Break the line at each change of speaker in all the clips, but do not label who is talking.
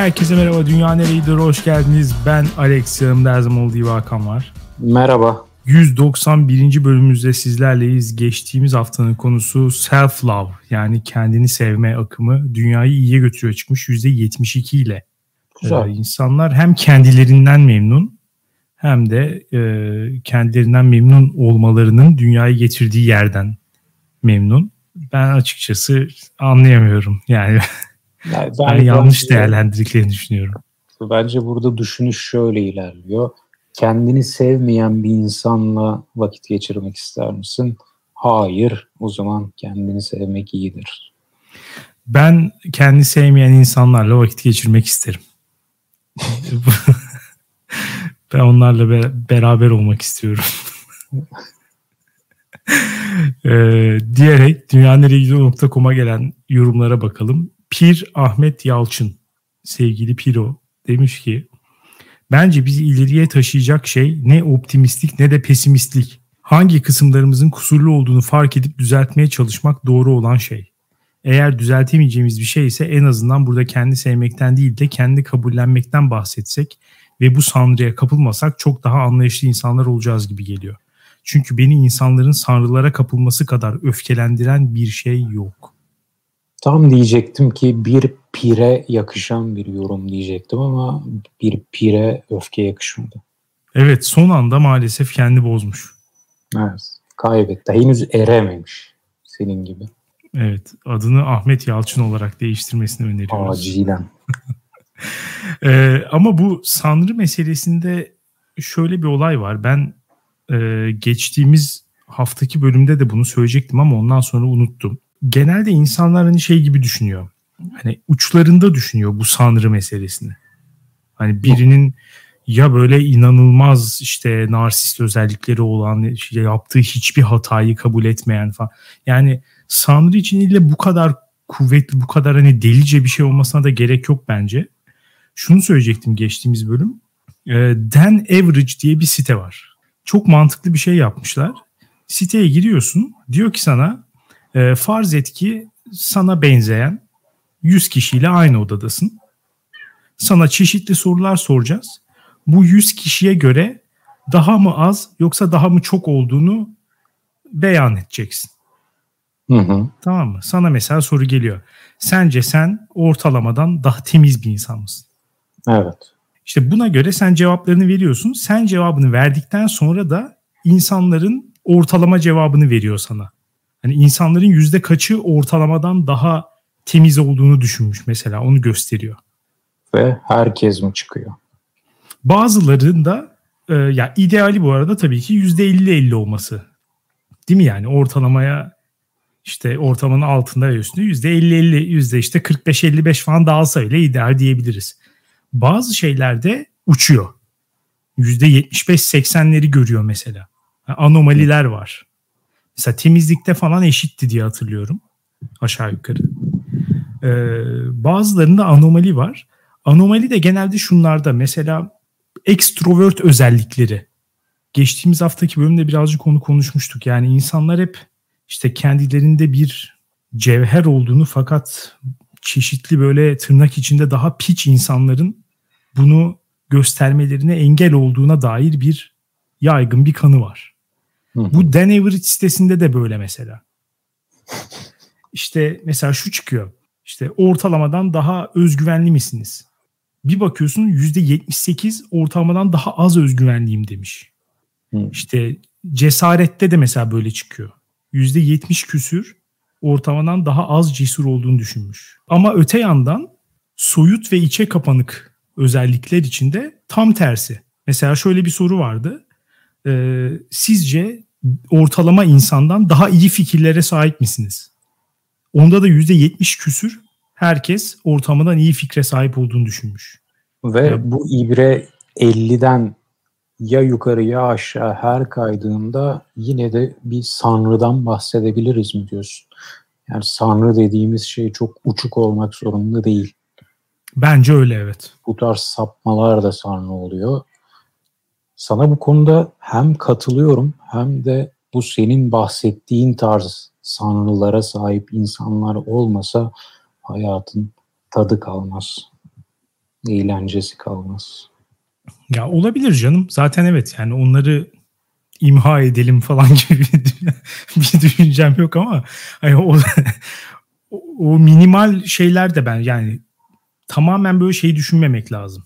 Herkese merhaba. Dünya Nereyedir? Hoş geldiniz. Ben Alex. Yanımda her zaman olduğu gibi Hakan var.
Merhaba.
191. bölümümüzde sizlerleyiz. Geçtiğimiz haftanın konusu self-love yani kendini sevme akımı dünyayı iyiye götürüyor çıkmış %72 ile.
Güzel.
Ee, insanlar hem kendilerinden memnun hem de e, kendilerinden memnun olmalarının dünyayı getirdiği yerden memnun. Ben açıkçası anlayamıyorum. Yani
Yani
ben
ben-
yanlış
bence-
değerlendirdiklerini düşünüyorum.
Bence burada düşünüş şöyle ilerliyor. Kendini sevmeyen bir insanla vakit geçirmek ister misin? Hayır. O zaman kendini sevmek iyidir.
Ben kendi sevmeyen insanlarla vakit geçirmek isterim. ben onlarla be- beraber olmak istiyorum. Ee, diyerek dünyaneregidiyor.com'a gelen yorumlara bakalım. Pir Ahmet Yalçın, sevgili Piro demiş ki Bence bizi ileriye taşıyacak şey ne optimistik ne de pesimistlik. Hangi kısımlarımızın kusurlu olduğunu fark edip düzeltmeye çalışmak doğru olan şey. Eğer düzeltemeyeceğimiz bir şey ise en azından burada kendi sevmekten değil de kendi kabullenmekten bahsetsek ve bu sanrıya kapılmasak çok daha anlayışlı insanlar olacağız gibi geliyor. Çünkü beni insanların sanrılara kapılması kadar öfkelendiren bir şey yok.
Tam diyecektim ki bir pire yakışan bir yorum diyecektim ama bir pire öfke yakışmadı.
Evet son anda maalesef kendi bozmuş.
Evet. Kaybetti. Henüz erememiş. Senin gibi.
Evet adını Ahmet Yalçın olarak değiştirmesini öneriyoruz.
Acilen.
Ee, ama bu sanrı meselesinde şöyle bir olay var. Ben e, geçtiğimiz haftaki bölümde de bunu söyleyecektim ama ondan sonra unuttum. Genelde insanlar hani şey gibi düşünüyor. Hani uçlarında düşünüyor bu sanrı meselesini. Hani birinin ya böyle inanılmaz işte narsist özellikleri olan işte yaptığı hiçbir hatayı kabul etmeyen falan. Yani sanrı için ille bu kadar kuvvetli bu kadar hani delice bir şey olmasına da gerek yok bence şunu söyleyecektim geçtiğimiz bölüm. Ee, Dan Average diye bir site var. Çok mantıklı bir şey yapmışlar. Siteye giriyorsun. Diyor ki sana e, farz et ki sana benzeyen 100 kişiyle aynı odadasın. Sana çeşitli sorular soracağız. Bu 100 kişiye göre daha mı az yoksa daha mı çok olduğunu beyan edeceksin.
Hı hı.
Tamam mı? Sana mesela soru geliyor. Sence sen ortalamadan daha temiz bir insan mısın?
Evet.
İşte buna göre sen cevaplarını veriyorsun. Sen cevabını verdikten sonra da insanların ortalama cevabını veriyor sana. Hani insanların yüzde kaçı ortalamadan daha temiz olduğunu düşünmüş mesela onu gösteriyor.
Ve herkes mi çıkıyor?
Bazılarında e, ya ideali bu arada tabii ki yüzde 50-50 olması. Değil mi yani ortalamaya işte ortalamanın altında ve üstünde yüzde 50-50 yüzde işte 45-55 falan dağılsa bile ideal diyebiliriz. Bazı şeylerde uçuyor. Yüzde 75-80'leri görüyor mesela. Yani anomaliler var. Mesela temizlikte falan eşitti diye hatırlıyorum. Aşağı yukarı. Ee, bazılarında anomali var. Anomali de genelde şunlarda. Mesela ekstrovert özellikleri. Geçtiğimiz haftaki bölümde birazcık onu konuşmuştuk. Yani insanlar hep işte kendilerinde bir cevher olduğunu fakat çeşitli böyle tırnak içinde daha piç insanların bunu göstermelerine engel olduğuna dair bir yaygın bir kanı var.
Hı.
Bu Dan Average sitesinde de böyle mesela. İşte mesela şu çıkıyor. İşte ortalamadan daha özgüvenli misiniz? Bir bakıyorsun %78 ortalamadan daha az özgüvenliyim demiş.
Hı.
İşte cesarette de mesela böyle çıkıyor. %70 küsür ortalamadan daha az cesur olduğunu düşünmüş. Ama öte yandan soyut ve içe kapanık özellikler içinde tam tersi. Mesela şöyle bir soru vardı. Ee, sizce ortalama insandan daha iyi fikirlere sahip misiniz? Onda da %70 küsür herkes ortalamadan iyi fikre sahip olduğunu düşünmüş.
Ve
Ya-
bu ibre 50'den ya yukarı ya aşağı her kaydığında yine de bir sanrıdan bahsedebiliriz mi diyorsun? Yani sanrı dediğimiz şey çok uçuk olmak zorunda değil.
Bence öyle evet.
Bu tarz sapmalar da sanrı oluyor. Sana bu konuda hem katılıyorum hem de bu senin bahsettiğin tarz sanrılara sahip insanlar olmasa hayatın tadı kalmaz. Eğlencesi kalmaz.
Ya olabilir canım. Zaten evet yani onları imha edelim falan gibi bir düşüncem yok ama hani o, o minimal şeyler de ben yani tamamen böyle şey düşünmemek lazım.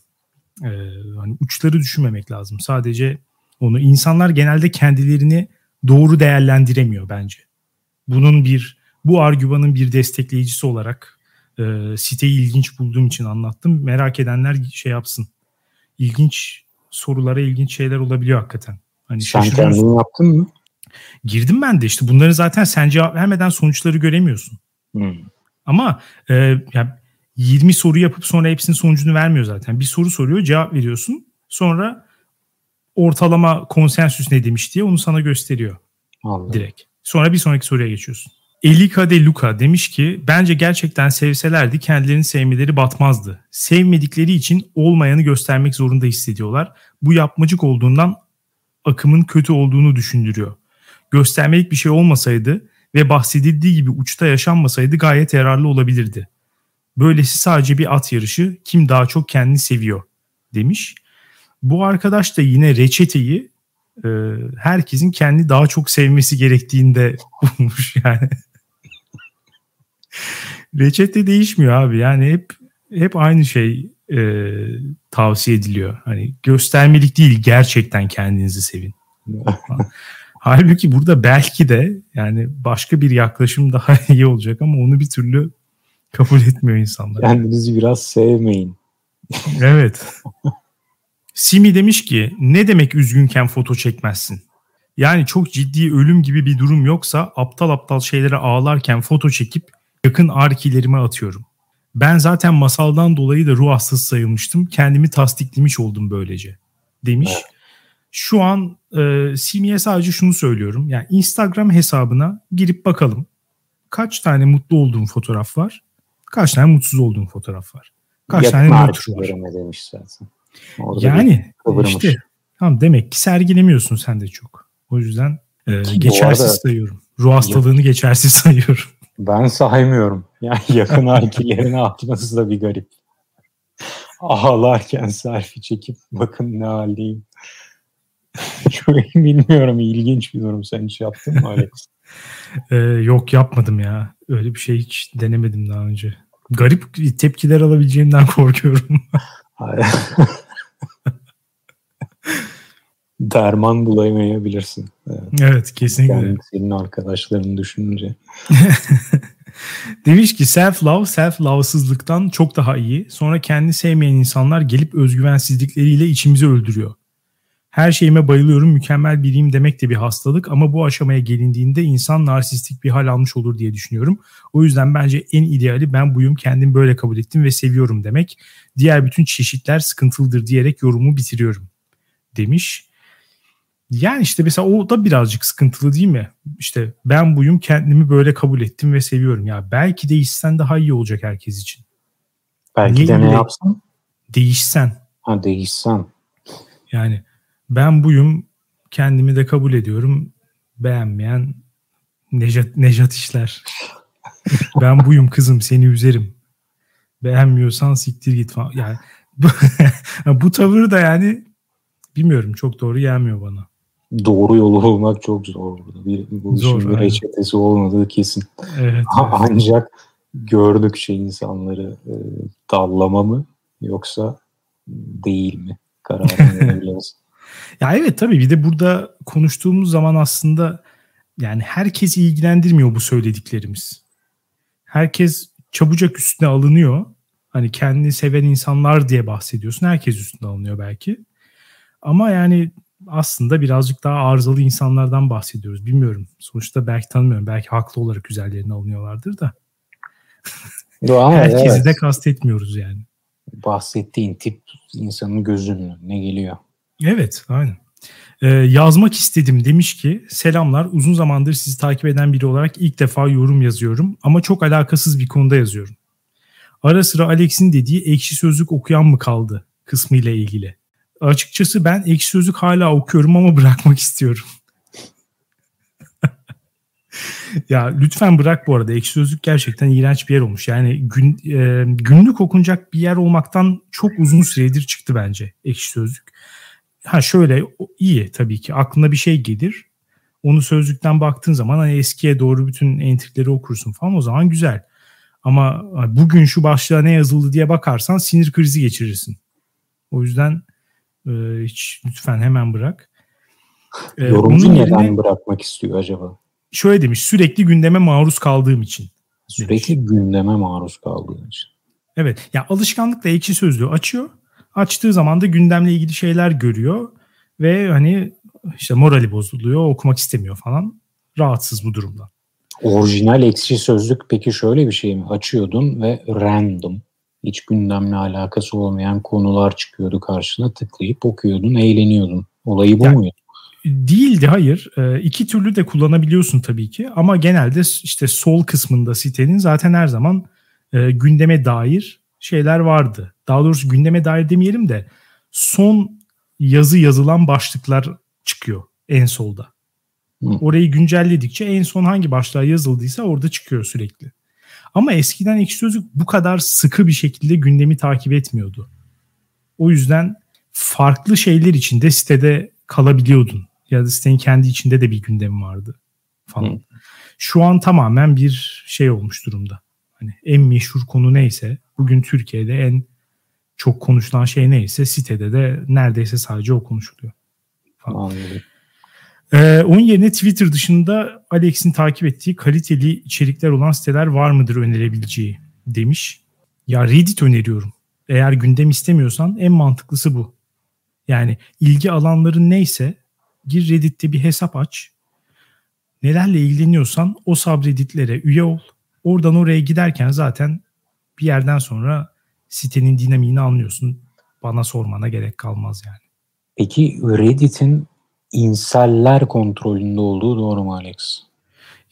Ee, hani uçları düşünmemek lazım. Sadece onu insanlar genelde kendilerini doğru değerlendiremiyor bence. Bunun bir bu argümanın bir destekleyicisi olarak e, siteyi ilginç bulduğum için anlattım. Merak edenler şey yapsın. İlginç sorulara ilginç şeyler olabiliyor hakikaten.
Hani Sen kendin yaptın mı?
Girdim ben de işte bunları zaten sen cevap vermeden sonuçları göremiyorsun. Hmm. Ama e, yani 20 soru yapıp sonra hepsinin sonucunu vermiyor zaten. Bir soru soruyor cevap veriyorsun. Sonra ortalama konsensüs ne demiş diye onu sana gösteriyor. Anladım. Direkt. Sonra bir sonraki soruya geçiyorsun. Elika de Luca demiş ki bence gerçekten sevselerdi kendilerini sevmeleri batmazdı. Sevmedikleri için olmayanı göstermek zorunda hissediyorlar. Bu yapmacık olduğundan akımın kötü olduğunu düşündürüyor. Göstermelik bir şey olmasaydı ve bahsedildiği gibi uçta yaşanmasaydı gayet yararlı olabilirdi. Böylesi sadece bir at yarışı kim daha çok kendini seviyor demiş. Bu arkadaş da yine reçeteyi e, herkesin kendi daha çok sevmesi gerektiğinde bulmuş yani. Reçete değişmiyor abi. Yani hep hep aynı şey e, tavsiye ediliyor. Hani göstermelik değil gerçekten kendinizi sevin. Halbuki burada belki de yani başka bir yaklaşım daha iyi olacak ama onu bir türlü kabul etmiyor insanlar.
Kendinizi biraz sevmeyin.
evet. Simi demiş ki ne demek üzgünken foto çekmezsin? Yani çok ciddi ölüm gibi bir durum yoksa aptal aptal şeylere ağlarken foto çekip yakın arkilerime atıyorum. Ben zaten masaldan dolayı da ruh hastası sayılmıştım. Kendimi tasdiklemiş oldum böylece demiş. Şu an e, Simi'ye sadece şunu söylüyorum. Yani Instagram hesabına girip bakalım. Kaç tane mutlu olduğum fotoğraf var? Kaç tane mutsuz olduğum fotoğraf var? Kaç Yakın tane nötr var? demiş zaten. Orada yani işte tamam demek ki sergilemiyorsun sen de çok. O yüzden e, geçersiz arada, sayıyorum. Ruh hastalığını yok. geçersiz sayıyorum.
Ben saymıyorum. Yani yakın arkilerini atması da bir garip. Ağlarken selfie çekip bakın ne haldeyim. Çok bilmiyorum ilginç bir durum. Sen hiç yaptın mı Alex?
ee, yok yapmadım ya. Öyle bir şey hiç denemedim daha önce. Garip tepkiler alabileceğimden korkuyorum.
Derman bulamayabilirsin.
Evet, evet kesinlikle. Yani
senin arkadaşlarını düşününce.
Demiş ki self love self love'sızlıktan çok daha iyi. Sonra kendi sevmeyen insanlar gelip özgüvensizlikleriyle içimizi öldürüyor. Her şeyime bayılıyorum, mükemmel biriyim demek de bir hastalık ama bu aşamaya gelindiğinde insan narsistik bir hal almış olur diye düşünüyorum. O yüzden bence en ideali ben buyum, kendim böyle kabul ettim ve seviyorum demek. Diğer bütün çeşitler sıkıntılıdır diyerek yorumu bitiriyorum demiş. Yani işte mesela o da birazcık sıkıntılı değil mi? İşte ben buyum kendimi böyle kabul ettim ve seviyorum. Ya belki değişsen daha iyi olacak herkes için.
Belki Niye de ne yapsan?
Değişsen.
Ha değişsen.
Yani ben buyum kendimi de kabul ediyorum. Beğenmeyen Nejat, Nejat işler. ben buyum kızım seni üzerim. Beğenmiyorsan siktir git falan. Yani bu, bu tavır da yani bilmiyorum çok doğru gelmiyor bana
doğru yolu bulmak çok zor burada. Bir, bu zor, işin bir reçetesi olmadığı kesin. Evet, Ancak gördükçe insanları e, dallama mı yoksa değil mi kararını verebiliriz.
Ya evet tabii bir de burada konuştuğumuz zaman aslında yani herkesi ilgilendirmiyor bu söylediklerimiz. Herkes çabucak üstüne alınıyor. Hani kendini seven insanlar diye bahsediyorsun. Herkes üstüne alınıyor belki. Ama yani aslında birazcık daha arızalı insanlardan bahsediyoruz. Bilmiyorum. Sonuçta belki tanımıyorum. Belki haklı olarak üzerlerine alınıyorlardır da. Yo, Herkesi evet. de kastetmiyoruz yani.
Bahsettiğin tip insanın gözünün ne geliyor.
Evet aynen. Ee, yazmak istedim demiş ki selamlar uzun zamandır sizi takip eden biri olarak ilk defa yorum yazıyorum ama çok alakasız bir konuda yazıyorum. Ara sıra Alex'in dediği ekşi sözlük okuyan mı kaldı kısmı ile ilgili açıkçası ben ekşi sözlük hala okuyorum ama bırakmak istiyorum. ya lütfen bırak bu arada. Ekşi Sözlük gerçekten iğrenç bir yer olmuş. Yani gün, e, günlük okunacak bir yer olmaktan çok uzun süredir çıktı bence Ekşi Sözlük. Ha şöyle iyi tabii ki aklına bir şey gelir. Onu sözlükten baktığın zaman hani eskiye doğru bütün entrikleri okursun falan o zaman güzel. Ama bugün şu başlığa ne yazıldı diye bakarsan sinir krizi geçirirsin. O yüzden e, hiç lütfen hemen bırak.
E, Yorumcu neden yerine, bırakmak istiyor acaba?
Şöyle demiş sürekli gündeme maruz kaldığım için.
Sürekli demiş. gündeme maruz kaldığım için.
Evet ya alışkanlıkla ekşi sözlüğü açıyor. Açtığı zaman da gündemle ilgili şeyler görüyor ve hani işte morali bozuluyor, okumak istemiyor falan. Rahatsız bu durumdan.
Orijinal ekşi sözlük peki şöyle bir şey mi? Açıyordun ve random hiç gündemle alakası olmayan konular çıkıyordu karşına tıklayıp okuyordun, eğleniyordun. Olayı bu yani, muydu?
Değildi hayır. E, iki türlü de kullanabiliyorsun tabii ki ama genelde işte sol kısmında sitenin zaten her zaman e, gündeme dair şeyler vardı. Daha doğrusu gündeme dair demeyelim de son yazı yazılan başlıklar çıkıyor en solda. Hı. Orayı güncelledikçe en son hangi başlığa yazıldıysa orada çıkıyor sürekli. Ama eskiden Ekşi Sözlük bu kadar sıkı bir şekilde gündemi takip etmiyordu. O yüzden farklı şeyler içinde sitede kalabiliyordun. Ya da sitenin kendi içinde de bir gündemi vardı falan. Hı. Şu an tamamen bir şey olmuş durumda. Hani en meşhur konu neyse, bugün Türkiye'de en çok konuşulan şey neyse sitede de neredeyse sadece o konuşuluyor. Falan. Anladım. Ee, onun yerine Twitter dışında Alex'in takip ettiği kaliteli içerikler olan siteler var mıdır önerebileceği demiş. Ya Reddit öneriyorum. Eğer gündem istemiyorsan en mantıklısı bu. Yani ilgi alanların neyse gir Reddit'te bir hesap aç. Nelerle ilgileniyorsan o subredditlere üye ol. Oradan oraya giderken zaten bir yerden sonra sitenin dinamiğini anlıyorsun. Bana sormana gerek kalmaz yani.
Peki Reddit'in inseller kontrolünde olduğu doğru mu Alex?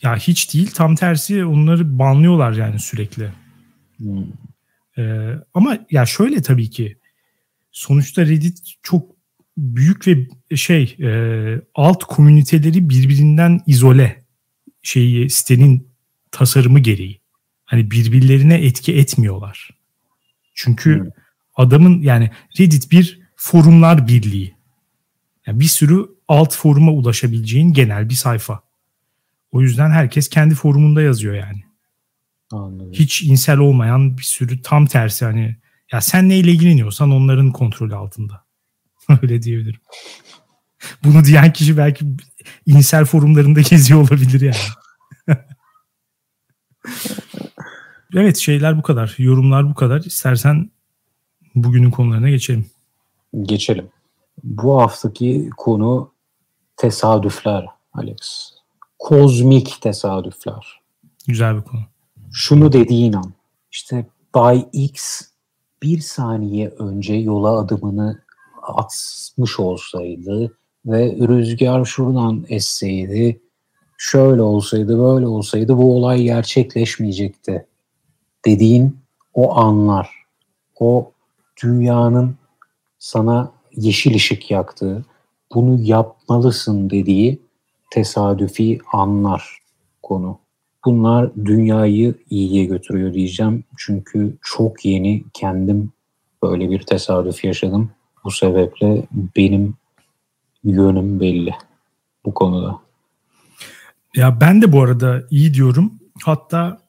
Ya hiç değil. Tam tersi onları banlıyorlar yani sürekli. Hmm. Ee, ama ya şöyle tabii ki sonuçta Reddit çok büyük ve şey e, alt komüniteleri birbirinden izole şeyi sitenin tasarımı gereği. Hani birbirlerine etki etmiyorlar. Çünkü hmm. adamın yani Reddit bir forumlar birliği. Yani bir sürü alt foruma ulaşabileceğin genel bir sayfa. O yüzden herkes kendi forumunda yazıyor yani. Anladım. Hiç insel olmayan bir sürü tam tersi hani ya sen neyle ilgileniyorsan onların kontrolü altında. Öyle diyebilirim. Bunu diyen kişi belki insel forumlarında geziyor olabilir yani. Evet şeyler bu kadar. Yorumlar bu kadar. İstersen bugünün konularına geçelim.
Geçelim. Bu haftaki konu tesadüfler Alex. Kozmik tesadüfler.
Güzel bir konu.
Şunu dediğin an işte Bay X bir saniye önce yola adımını atmış olsaydı ve rüzgar şuradan esseydi şöyle olsaydı böyle olsaydı bu olay gerçekleşmeyecekti dediğin o anlar o dünyanın sana yeşil ışık yaktığı bunu yapmalısın dediği tesadüfi anlar konu. Bunlar dünyayı iyiye götürüyor diyeceğim. Çünkü çok yeni kendim böyle bir tesadüf yaşadım. Bu sebeple benim yönüm belli bu konuda.
Ya ben de bu arada iyi diyorum. Hatta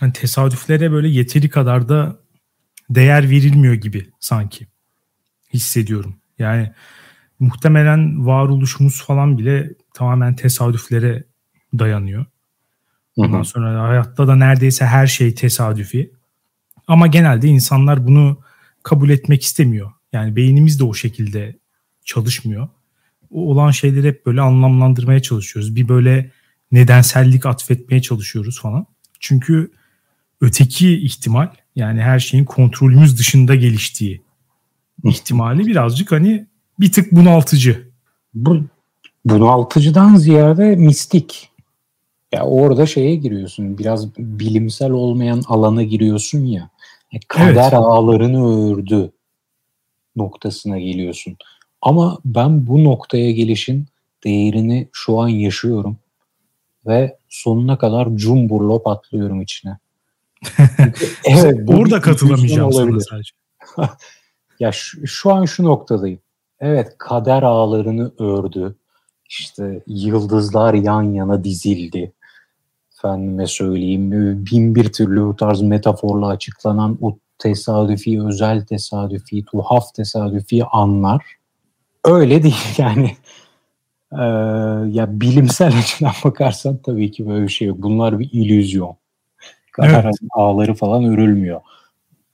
hani tesadüflere böyle yeteri kadar da değer verilmiyor gibi sanki hissediyorum. Yani muhtemelen varoluşumuz falan bile tamamen tesadüflere dayanıyor. Ondan sonra hayatta da neredeyse her şey tesadüfi. Ama genelde insanlar bunu kabul etmek istemiyor. Yani beynimiz de o şekilde çalışmıyor. O olan şeyleri hep böyle anlamlandırmaya çalışıyoruz. Bir böyle nedensellik atfetmeye çalışıyoruz falan. Çünkü öteki ihtimal yani her şeyin kontrolümüz dışında geliştiği ihtimali birazcık hani bir tık bunaltıcı.
Bu bunaltıcıdan ziyade mistik. Ya orada şeye giriyorsun. Biraz bilimsel olmayan alana giriyorsun ya. E, kader evet. ağlarını ördü noktasına geliyorsun. Ama ben bu noktaya gelişin değerini şu an yaşıyorum ve sonuna kadar cumburlop atlıyorum içine.
evet, orada katılamayacağım sana sadece.
ya şu, şu an şu noktadayım. Evet kader ağlarını ördü. İşte yıldızlar yan yana dizildi. Efendime söyleyeyim bin bir türlü bu tarz metaforla açıklanan o tesadüfi, özel tesadüfi, tuhaf tesadüfi anlar. Öyle değil yani. Ee, ya bilimsel açıdan bakarsan tabii ki böyle bir şey yok. Bunlar bir illüzyon. Kader evet. ağları falan örülmüyor.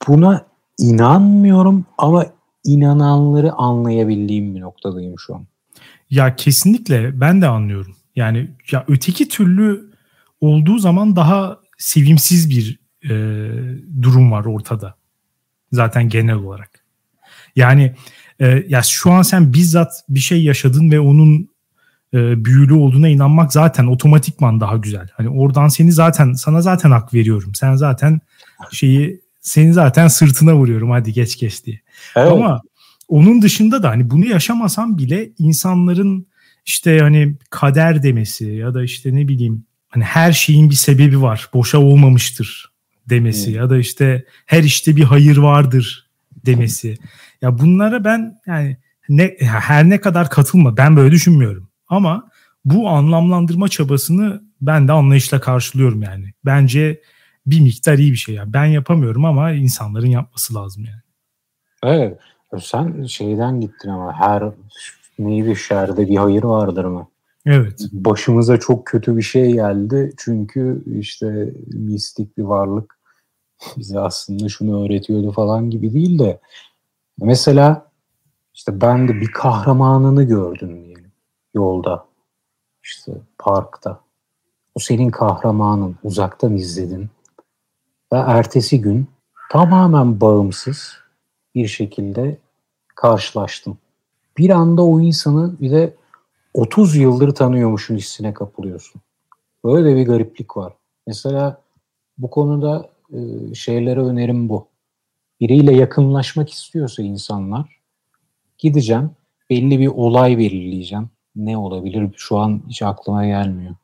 Buna inanmıyorum ama inananları anlayabildiğim bir noktadayım şu an.
Ya kesinlikle ben de anlıyorum. Yani ya öteki türlü olduğu zaman daha sevimsiz bir e, durum var ortada. Zaten genel olarak. Yani e, ya şu an sen bizzat bir şey yaşadın ve onun e, büyülü olduğuna inanmak zaten otomatikman daha güzel. Hani oradan seni zaten sana zaten hak veriyorum. Sen zaten şeyi seni zaten sırtına vuruyorum hadi geç geç diye. Evet. Ama onun dışında da hani bunu yaşamasam bile insanların işte hani kader demesi ya da işte ne bileyim hani her şeyin bir sebebi var. Boşa olmamıştır demesi hmm. ya da işte her işte bir hayır vardır demesi. Ya bunlara ben yani ne her ne kadar katılma ben böyle düşünmüyorum. Ama bu anlamlandırma çabasını ben de anlayışla karşılıyorum yani. Bence bir miktar iyi bir şey ya. Ben yapamıyorum ama insanların yapması lazım yani.
Evet. Sen şeyden gittin ama her neydi şerde bir hayır vardır mı?
Evet.
Başımıza çok kötü bir şey geldi. Çünkü işte mistik bir varlık bize aslında şunu öğretiyordu falan gibi değil de mesela işte ben de bir kahramanını gördüm diyelim yolda işte parkta. O senin kahramanın uzaktan izledin ve ertesi gün tamamen bağımsız bir şekilde karşılaştım. Bir anda o insanı bir de 30 yıldır tanıyormuşun hissine kapılıyorsun. Böyle bir gariplik var. Mesela bu konuda e, şeylere önerim bu. Biriyle yakınlaşmak istiyorsa insanlar gideceğim, belli bir olay belirleyeceğim. Ne olabilir? Şu an hiç aklıma gelmiyor.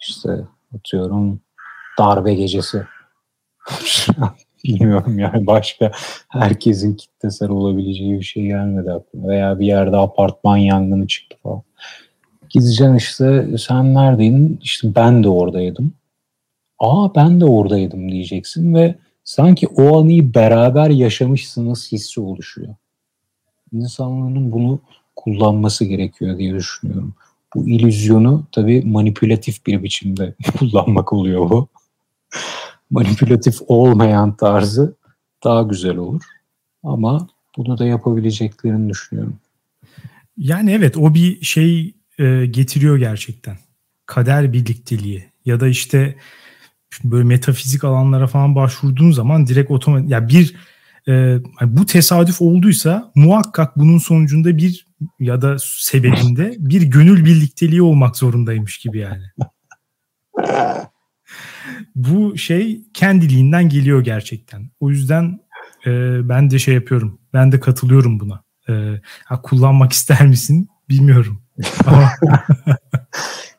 İşte atıyorum darbe gecesi. Bilmiyorum yani başka herkesin kitlesel olabileceği bir şey gelmedi aklıma. Veya bir yerde apartman yangını çıktı falan. Gideceğim işte sen neredeydin? İşte ben de oradaydım. Aa ben de oradaydım diyeceksin ve sanki o anıyı beraber yaşamışsınız hissi oluşuyor. İnsanların bunu kullanması gerekiyor diye düşünüyorum. Bu illüzyonu tabii manipülatif bir biçimde kullanmak oluyor bu manipülatif olmayan tarzı daha güzel olur. Ama bunu da yapabileceklerini düşünüyorum.
Yani evet o bir şey e, getiriyor gerçekten. Kader birlikteliği ya da işte böyle metafizik alanlara falan başvurduğun zaman direkt otomatik ya bir e, bu tesadüf olduysa muhakkak bunun sonucunda bir ya da sebebinde bir gönül birlikteliği olmak zorundaymış gibi yani. bu şey kendiliğinden geliyor gerçekten. O yüzden e, ben de şey yapıyorum. Ben de katılıyorum buna. E, ha, kullanmak ister misin bilmiyorum.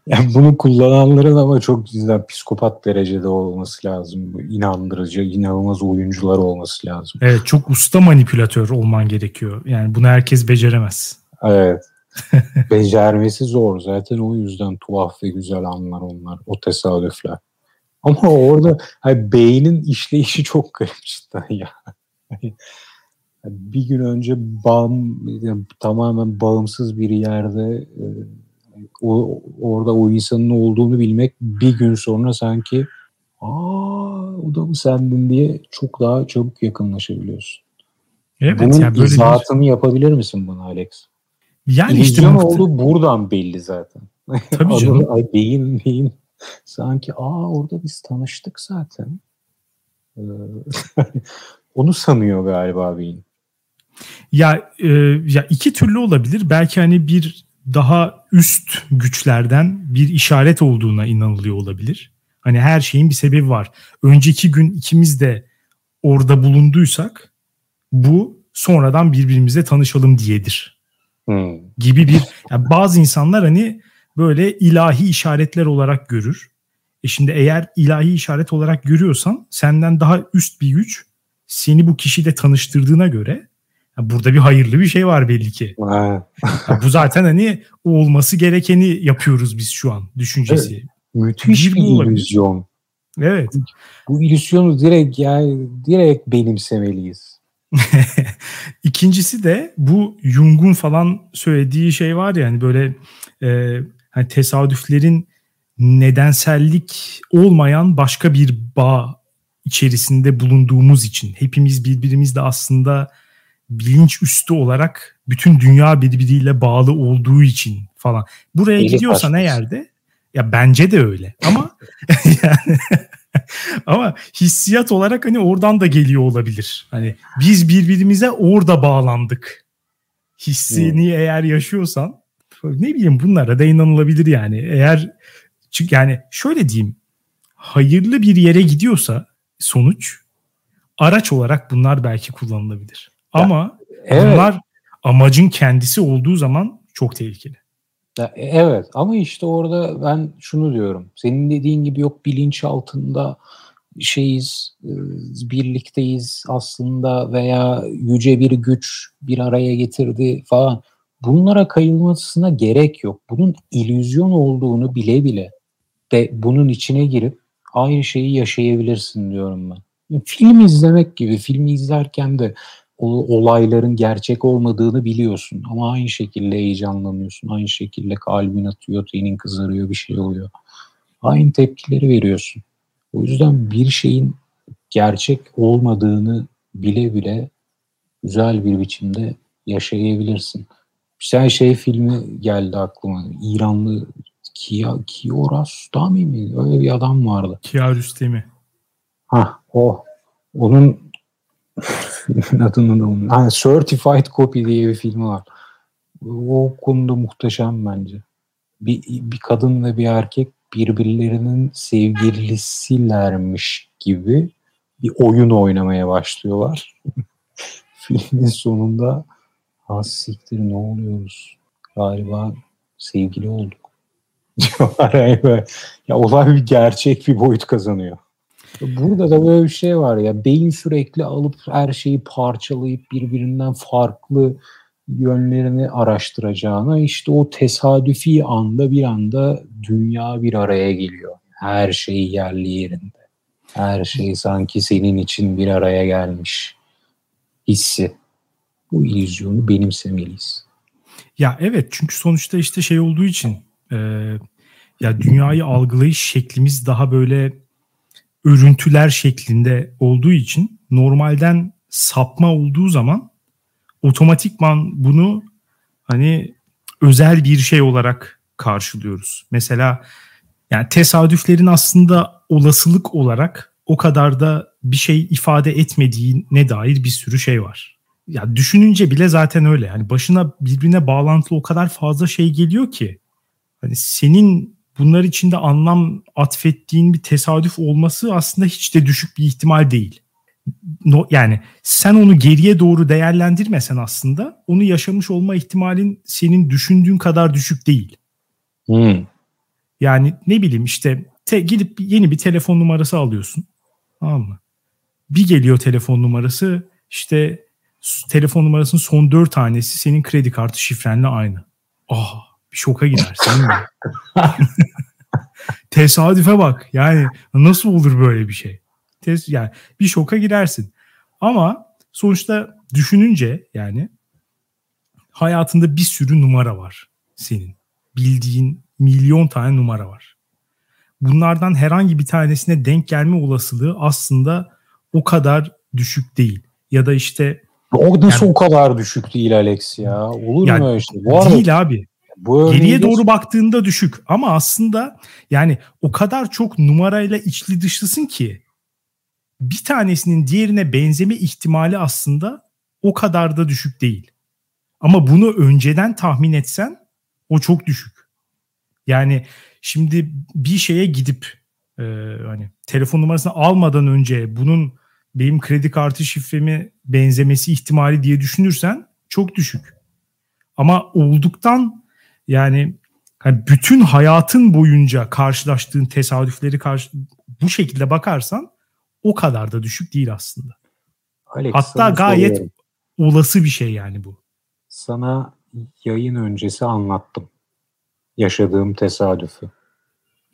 yani bunu kullananların ama çok güzel psikopat derecede olması lazım. İnandırıcı, inanılmaz oyuncular olması lazım.
Evet çok usta manipülatör olman gerekiyor. Yani bunu herkes beceremez.
Evet. Becermesi zor. Zaten o yüzden tuhaf ve güzel anlar onlar. O tesadüfler. Ama orada hani beynin işleyişi çok garip cidden ya. bir gün önce bağım, yani tamamen bağımsız bir yerde e, o, orada o insanın olduğunu bilmek bir gün sonra sanki aa o da mı sendin diye çok daha çabuk yakınlaşabiliyorsun. Evet, Bunun yani böyle izahını bir... yapabilir misin bana Alex? Yani İllüzyon işte oldu buradan belli zaten. Tabii canım. Ay, beyin, beyin Sanki aa orada biz tanıştık zaten. Ee, onu sanıyor galiba beyin.
Ya e, ya iki türlü olabilir. Belki hani bir daha üst güçlerden bir işaret olduğuna inanılıyor olabilir. Hani her şeyin bir sebebi var. Önceki gün ikimiz de orada bulunduysak bu sonradan birbirimizle tanışalım diyedir. Hmm. Gibi bir yani bazı insanlar hani böyle ilahi işaretler olarak görür. E şimdi eğer ilahi işaret olarak görüyorsan senden daha üst bir güç seni bu kişiyle tanıştırdığına göre burada bir hayırlı bir şey var belli ki. bu zaten hani olması gerekeni yapıyoruz biz şu an düşüncesi.
Evet, müthiş bir, bir illüzyon.
Evet.
Bu illüzyonu direkt yani direkt benimsemeliyiz.
İkincisi de bu Jung'un falan söylediği şey var ya hani böyle e, hani tesadüflerin nedensellik olmayan başka bir bağ içerisinde bulunduğumuz için hepimiz birbirimizle aslında bilinç üstü olarak bütün dünya birbiriyle bağlı olduğu için falan. Buraya Elik gidiyorsan başlasın. eğer de ya bence de öyle ama yani ama hissiyat olarak hani oradan da geliyor olabilir. Hani biz birbirimize orada bağlandık. Hissini hmm. eğer yaşıyorsan ne bileyim bunlara da inanılabilir yani. Eğer çünkü yani şöyle diyeyim hayırlı bir yere gidiyorsa sonuç araç olarak bunlar belki kullanılabilir. Ya, Ama evet. bunlar amacın kendisi olduğu zaman çok tehlikeli.
Ya, evet ama işte orada ben şunu diyorum. Senin dediğin gibi yok bilinç altında şeyiz, birlikteyiz aslında veya yüce bir güç bir araya getirdi falan. Bunlara kayılmasına gerek yok. Bunun illüzyon olduğunu bile bile de bunun içine girip aynı şeyi yaşayabilirsin diyorum ben. Film izlemek gibi. Filmi izlerken de o olayların gerçek olmadığını biliyorsun ama aynı şekilde heyecanlanıyorsun. Aynı şekilde kalbin atıyor, tenin kızarıyor, bir şey oluyor. Aynı tepkileri veriyorsun. O yüzden bir şeyin gerçek olmadığını bile bile güzel bir biçimde yaşayabilirsin. Sen şey filmi geldi aklıma. İranlı Kia, Kiarostami mi? Öyle bir adam vardı.
Kiarostami.
Ha o. Onun adını da onun. Ha, Certified Copy diye bir filmi var. O konuda muhteşem bence. Bir, bir kadın ve bir erkek birbirlerinin sevgilisilermiş gibi bir oyun oynamaya başlıyorlar. Filmin sonunda has siktir ne oluyoruz? Galiba sevgili olduk. ya olay bir gerçek bir boyut kazanıyor. Burada da böyle bir şey var ya beyin sürekli alıp her şeyi parçalayıp birbirinden farklı yönlerini araştıracağına işte o tesadüfi anda bir anda dünya bir araya geliyor. Her şey yerli yerinde. Her şey sanki senin için bir araya gelmiş hissi. Bu illüzyonu benimsemeliyiz.
Ya evet çünkü sonuçta işte şey olduğu için e, ya dünyayı algılayış şeklimiz daha böyle örüntüler şeklinde olduğu için normalden sapma olduğu zaman otomatikman bunu hani özel bir şey olarak karşılıyoruz. Mesela yani tesadüflerin aslında olasılık olarak o kadar da bir şey ifade etmediğine dair bir sürü şey var. Ya düşününce bile zaten öyle. Hani başına birbirine bağlantılı o kadar fazla şey geliyor ki hani senin bunlar içinde anlam atfettiğin bir tesadüf olması aslında hiç de düşük bir ihtimal değil. No, yani sen onu geriye doğru değerlendirmesen aslında onu yaşamış olma ihtimalin senin düşündüğün kadar düşük değil.
Hmm.
Yani ne bileyim işte te, gidip yeni bir telefon numarası alıyorsun. Tamam mı? Bir geliyor telefon numarası işte telefon numarasının son dört tanesi senin kredi kartı şifrenle aynı. Ah şoka gidersin. Tesadüfe bak. Yani nasıl olur böyle bir şey? Tes yani bir şoka girersin. Ama sonuçta düşününce yani hayatında bir sürü numara var senin. Bildiğin milyon tane numara var. Bunlardan herhangi bir tanesine denk gelme olasılığı aslında o kadar düşük değil. Ya da işte
o nasıl yani, o kadar düşük değil Alex ya? Olur yani, mu öyle şey?
Bu arada, değil abi. Bu Geriye doğru baktığında düşük ama aslında yani o kadar çok numarayla içli dışlısın ki bir tanesinin diğerine benzeme ihtimali aslında o kadar da düşük değil. Ama bunu önceden tahmin etsen o çok düşük. Yani şimdi bir şeye gidip e, hani telefon numarasını almadan önce bunun benim kredi kartı şifremi benzemesi ihtimali diye düşünürsen çok düşük. Ama olduktan yani hani bütün hayatın boyunca karşılaştığın tesadüfleri karşı bu şekilde bakarsan o kadar da düşük değil aslında. Alex, Hatta gayet soruyorum. olası bir şey yani bu.
Sana yayın öncesi anlattım yaşadığım tesadüfü.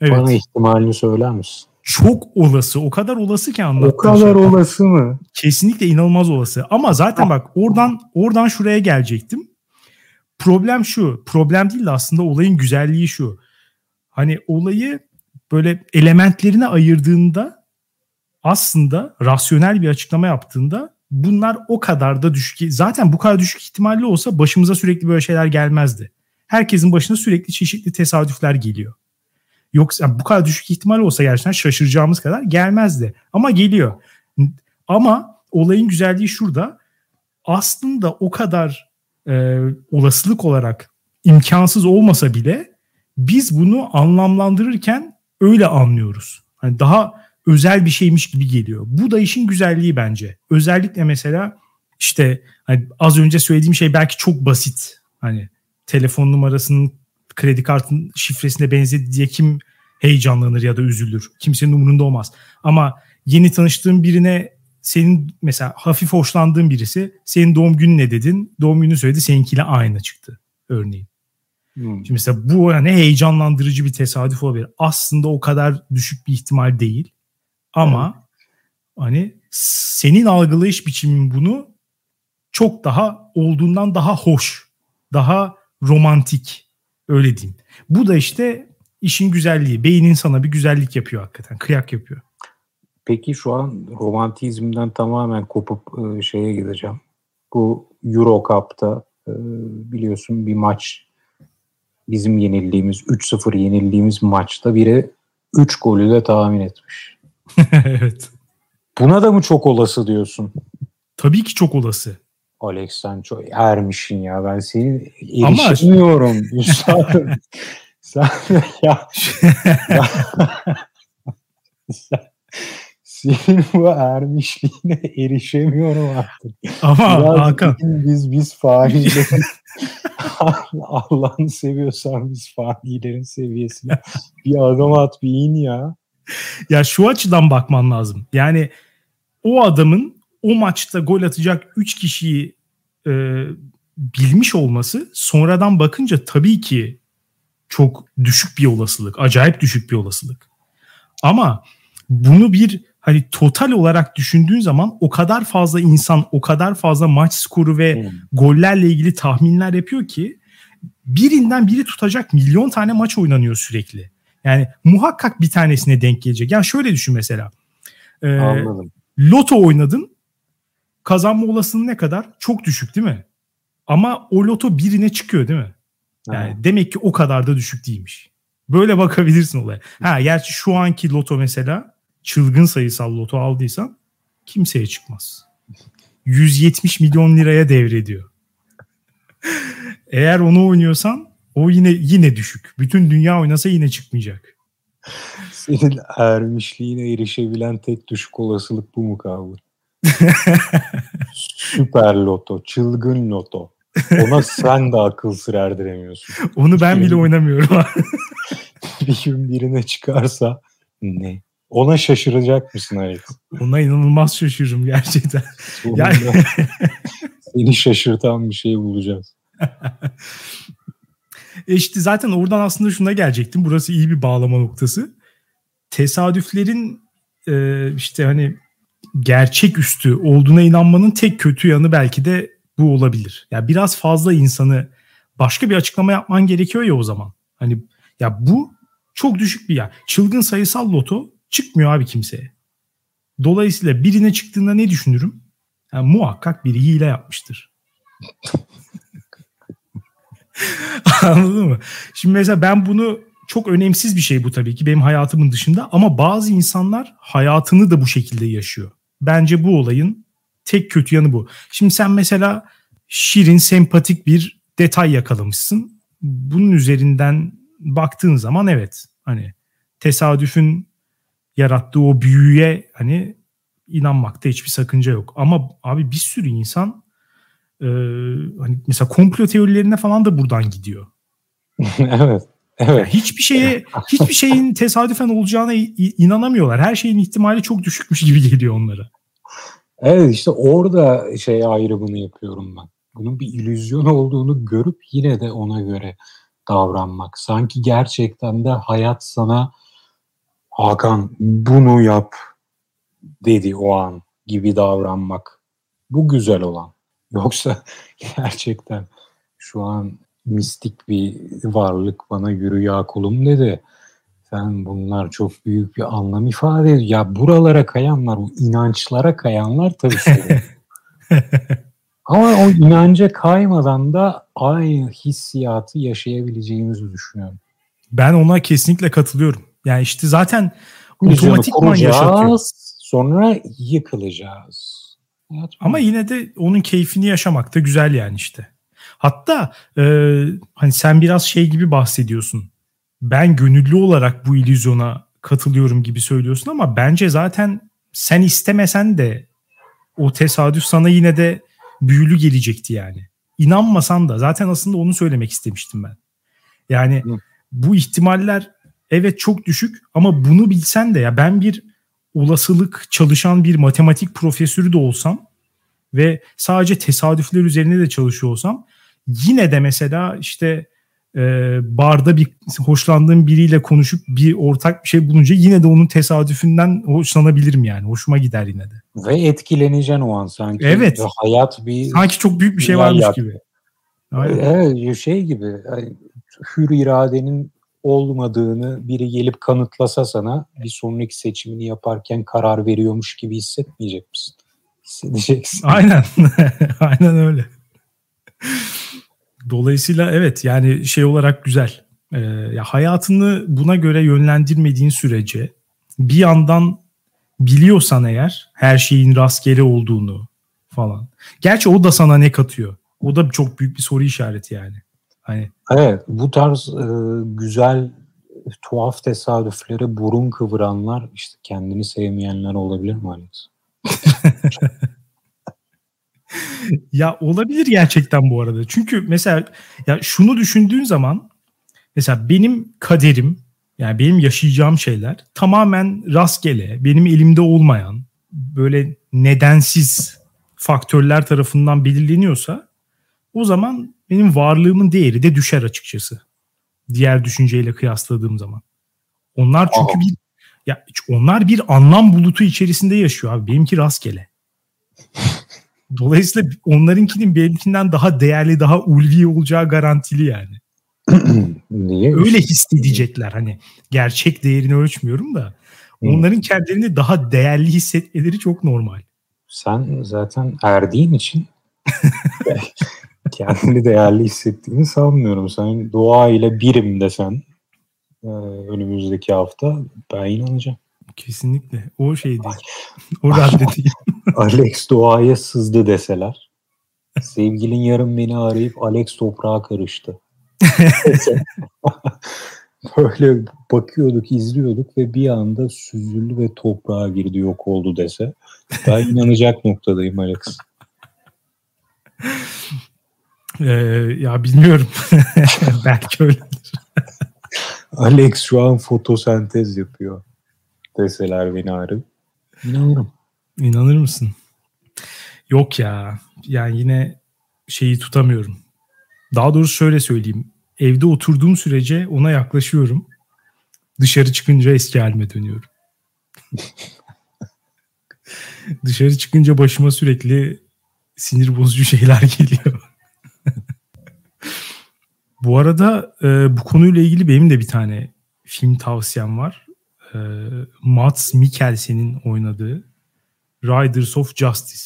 Evet. Bana ihtimalini söyler misin?
Çok olası. O kadar olası ki anlattığın
O kadar şey. olası mı?
Kesinlikle inanılmaz olası. Ama zaten bak oradan oradan şuraya gelecektim. Problem şu. Problem değil de aslında olayın güzelliği şu. Hani olayı böyle elementlerine ayırdığında aslında rasyonel bir açıklama yaptığında bunlar o kadar da düşük. Zaten bu kadar düşük ihtimalli olsa başımıza sürekli böyle şeyler gelmezdi. Herkesin başına sürekli çeşitli tesadüfler geliyor. Yoksa bu kadar düşük ihtimal olsa gerçekten şaşıracağımız kadar gelmezdi. Ama geliyor. Ama olayın güzelliği şurada. Aslında o kadar e, olasılık olarak imkansız olmasa bile biz bunu anlamlandırırken öyle anlıyoruz. Hani daha özel bir şeymiş gibi geliyor. Bu da işin güzelliği bence. Özellikle mesela işte hani az önce söylediğim şey belki çok basit. Hani telefon numarasının kredi kartın şifresine benzedi diye kim heyecanlanır ya da üzülür. Kimsenin umurunda olmaz. Ama yeni tanıştığın birine senin mesela hafif hoşlandığın birisi senin doğum günün ne dedin? Doğum gününü söyledi seninkiyle aynı çıktı örneğin. Hmm. Şimdi mesela bu yani heyecanlandırıcı bir tesadüf olabilir. Aslında o kadar düşük bir ihtimal değil. Ama evet. hani senin algılayış biçimin bunu çok daha olduğundan daha hoş, daha romantik öyle diyeyim. Bu da işte işin güzelliği. Beynin sana bir güzellik yapıyor hakikaten. Kıyak yapıyor.
Peki şu an romantizmden tamamen kopup e, şeye gideceğim. Bu Euro Cup'ta e, biliyorsun bir maç bizim yenildiğimiz 3-0 yenildiğimiz maçta biri 3 golü de tahmin etmiş.
evet.
Buna da mı çok olası diyorsun?
Tabii ki çok olası.
Alex sen çok ermişin ya. Ben seni erişemiyorum. Ama... sen, ya, ya sen, senin bu ermişliğine erişemiyorum artık.
Ama Biraz Hakan.
Biz biz fanilerin Allah'ını seviyorsan biz fanilerin seviyesine bir adım at bir in ya.
Ya şu açıdan bakman lazım. Yani o adamın o maçta gol atacak 3 kişiyi e, bilmiş olması sonradan bakınca tabii ki çok düşük bir olasılık. Acayip düşük bir olasılık. Ama bunu bir hani total olarak düşündüğün zaman o kadar fazla insan, o kadar fazla maç skoru ve hmm. gollerle ilgili tahminler yapıyor ki birinden biri tutacak milyon tane maç oynanıyor sürekli. Yani muhakkak bir tanesine denk gelecek. Yani şöyle düşün mesela.
E, Anladım.
Loto oynadın. Kazanma olasılığı ne kadar? Çok düşük değil mi? Ama o loto birine çıkıyor değil mi? Yani ha. demek ki o kadar da düşük değilmiş. Böyle bakabilirsin olaya. Ha gerçi şu anki loto mesela çılgın sayısal loto aldıysan kimseye çıkmaz. 170 milyon liraya devrediyor. Eğer onu oynuyorsan o yine yine düşük. Bütün dünya oynasa yine çıkmayacak.
Senin ermişliğine erişebilen tek düşük olasılık bu mu kaldı? Süper loto, çılgın loto. Ona sen de akıl sır erdiremiyorsun.
Onu ben bile oynamıyorum.
bir gün birine çıkarsa ne? Ona şaşıracak mısın Alex?
Ona inanılmaz şaşırırım gerçekten.
yani... seni şaşırtan bir şey bulacağız.
E işte zaten oradan aslında şuna gelecektim. Burası iyi bir bağlama noktası. Tesadüflerin e, işte hani gerçeküstü olduğuna inanmanın tek kötü yanı belki de bu olabilir. Ya yani biraz fazla insanı başka bir açıklama yapman gerekiyor ya o zaman. Hani ya bu çok düşük bir ya. Çılgın sayısal loto çıkmıyor abi kimseye. Dolayısıyla birine çıktığında ne düşünürüm? Yani muhakkak biri hile yapmıştır. Anladın mı? Şimdi mesela ben bunu çok önemsiz bir şey bu tabii ki benim hayatımın dışında ama bazı insanlar hayatını da bu şekilde yaşıyor. Bence bu olayın tek kötü yanı bu. Şimdi sen mesela şirin, sempatik bir detay yakalamışsın. Bunun üzerinden baktığın zaman evet hani tesadüfün yarattığı o büyüye hani inanmakta hiçbir sakınca yok. Ama abi bir sürü insan e, hani mesela komplo teorilerine falan da buradan gidiyor.
evet.
Evet. Yani hiçbir şeye hiçbir şeyin tesadüfen olacağına inanamıyorlar. Her şeyin ihtimali çok düşükmüş gibi geliyor onlara.
Evet işte orada şey ayrımını yapıyorum ben. Bunun bir illüzyon olduğunu görüp yine de ona göre davranmak. Sanki gerçekten de hayat sana Hakan bunu yap dedi o an gibi davranmak. Bu güzel olan. Yoksa gerçekten şu an mistik bir varlık bana yürü ya kulum dedi. Sen bunlar çok büyük bir anlam ifade ediyor. Ya buralara kayanlar, o inançlara kayanlar tabii Ama o inanca kaymadan da aynı hissiyatı yaşayabileceğimizi düşünüyorum.
Ben ona kesinlikle katılıyorum. Yani işte zaten otomatikman yaşatıyor.
Sonra yıkılacağız.
Ama yine de onun keyfini yaşamak da güzel yani işte. Hatta e, hani sen biraz şey gibi bahsediyorsun. Ben gönüllü olarak bu illüzyona katılıyorum gibi söylüyorsun ama bence zaten sen istemesen de o tesadüf sana yine de büyülü gelecekti yani. İnanmasan da zaten aslında onu söylemek istemiştim ben. Yani bu ihtimaller evet çok düşük ama bunu bilsen de ya ben bir olasılık çalışan bir matematik profesörü de olsam ve sadece tesadüfler üzerine de çalışıyor olsam yine de mesela işte e, barda bir hoşlandığım biriyle konuşup bir ortak bir şey bulunca yine de onun tesadüfünden hoşlanabilirim yani. Hoşuma gider yine de.
Ve etkileneceksin o an sanki.
Evet.
Hayat bir...
Sanki çok büyük bir şey varmış hayat. gibi.
Aynen. Evet şey gibi hür iradenin olmadığını biri gelip kanıtlasa sana bir sonraki seçimini yaparken karar veriyormuş gibi hissetmeyecek misin? Hissedeceksin.
Aynen. Aynen öyle. Dolayısıyla evet yani şey olarak güzel. Ee, ya hayatını buna göre yönlendirmediğin sürece bir yandan biliyorsan eğer her şeyin rastgele olduğunu falan. Gerçi o da sana ne katıyor? O da çok büyük bir soru işareti yani. Hani
Evet, bu tarz e, güzel tuhaf tesadüflere burun kıvıranlar işte kendini sevmeyenler olabilir mi Alex?
ya olabilir gerçekten bu arada. Çünkü mesela ya şunu düşündüğün zaman mesela benim kaderim yani benim yaşayacağım şeyler tamamen rastgele, benim elimde olmayan böyle nedensiz faktörler tarafından belirleniyorsa o zaman benim varlığımın değeri de düşer açıkçası. Diğer düşünceyle kıyasladığım zaman. Onlar çünkü Aha. bir ya onlar bir anlam bulutu içerisinde yaşıyor abi. Benimki rastgele. Dolayısıyla onlarınkinin benimkinden daha değerli, daha ulvi olacağı garantili yani. Niye? Öyle hissedecekler hani. Gerçek değerini ölçmüyorum da. Onların kendilerini daha değerli hissetmeleri çok normal.
Sen zaten erdiğin için kendini değerli hissettiğini sanmıyorum. Sen doğa ile birim desen e, önümüzdeki hafta ben inanacağım.
Kesinlikle. O şey değil. o radde değil.
Alex doğaya sızdı deseler. Sevgilin yarın beni arayıp Alex toprağa karıştı. Böyle bakıyorduk, izliyorduk ve bir anda süzüldü ve toprağa girdi, yok oldu dese. Ben inanacak noktadayım Alex.
Ee, ya bilmiyorum. Belki öyledir.
Alex şu an fotosentez yapıyor. Deseler beni arayıp. İnanırım.
İnanır mısın? Yok ya. Yani yine şeyi tutamıyorum. Daha doğrusu şöyle söyleyeyim. Evde oturduğum sürece ona yaklaşıyorum. Dışarı çıkınca eski halime dönüyorum. Dışarı çıkınca başıma sürekli sinir bozucu şeyler geliyor. Bu arada e, bu konuyla ilgili benim de bir tane film tavsiyem var. E, Mads Mikkelsen'in oynadığı Riders of Justice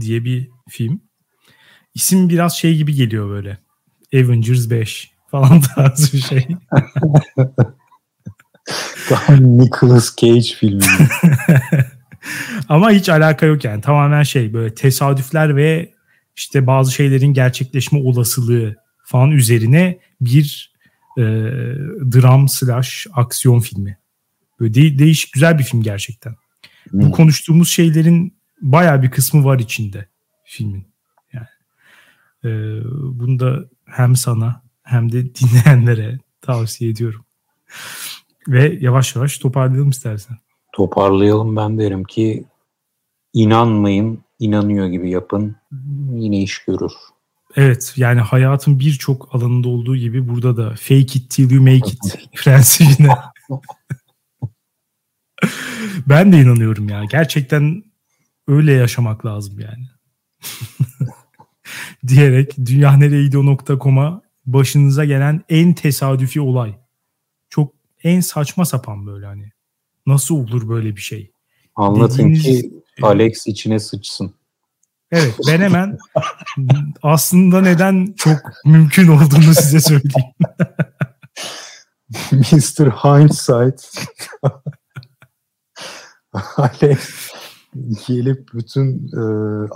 diye bir film. İsim biraz şey gibi geliyor böyle. Avengers 5 falan tarzı bir şey.
Daha Nicolas Cage filmi.
Ama hiç alaka yok yani. Tamamen şey böyle tesadüfler ve işte bazı şeylerin gerçekleşme olasılığı falan üzerine bir e, dram slash aksiyon filmi. Böyle de- değişik güzel bir film gerçekten. Hmm. Bu konuştuğumuz şeylerin baya bir kısmı var içinde filmin. Yani e, bunu da hem sana hem de dinleyenlere tavsiye ediyorum. Ve yavaş yavaş toparlayalım istersen.
Toparlayalım ben derim ki inanmayın, inanıyor gibi yapın. Yine iş görür.
Evet yani hayatın birçok alanında olduğu gibi burada da fake it till you make it prensibine. ben de inanıyorum ya. Gerçekten öyle yaşamak lazım yani. Diyerek dünyanereyido.com'a başınıza gelen en tesadüfi olay. Çok en saçma sapan böyle hani. Nasıl olur böyle bir şey?
Anlatın Dediğiniz... ki Alex içine sıçsın.
Evet ben hemen aslında neden çok mümkün olduğunu size söyleyeyim.
Mr. Hindsight Alex gelip bütün e,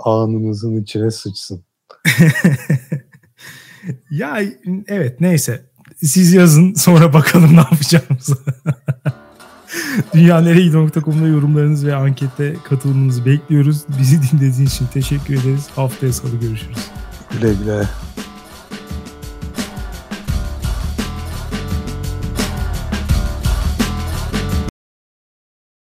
anınızın içine sıçsın.
ya evet neyse siz yazın sonra bakalım ne yapacağımızı. Dünyaneregidiyor.com'da yorumlarınız ve ankette katılımınızı bekliyoruz. Bizi dinlediğiniz için teşekkür ederiz. Haftaya salı görüşürüz.
Güle güle.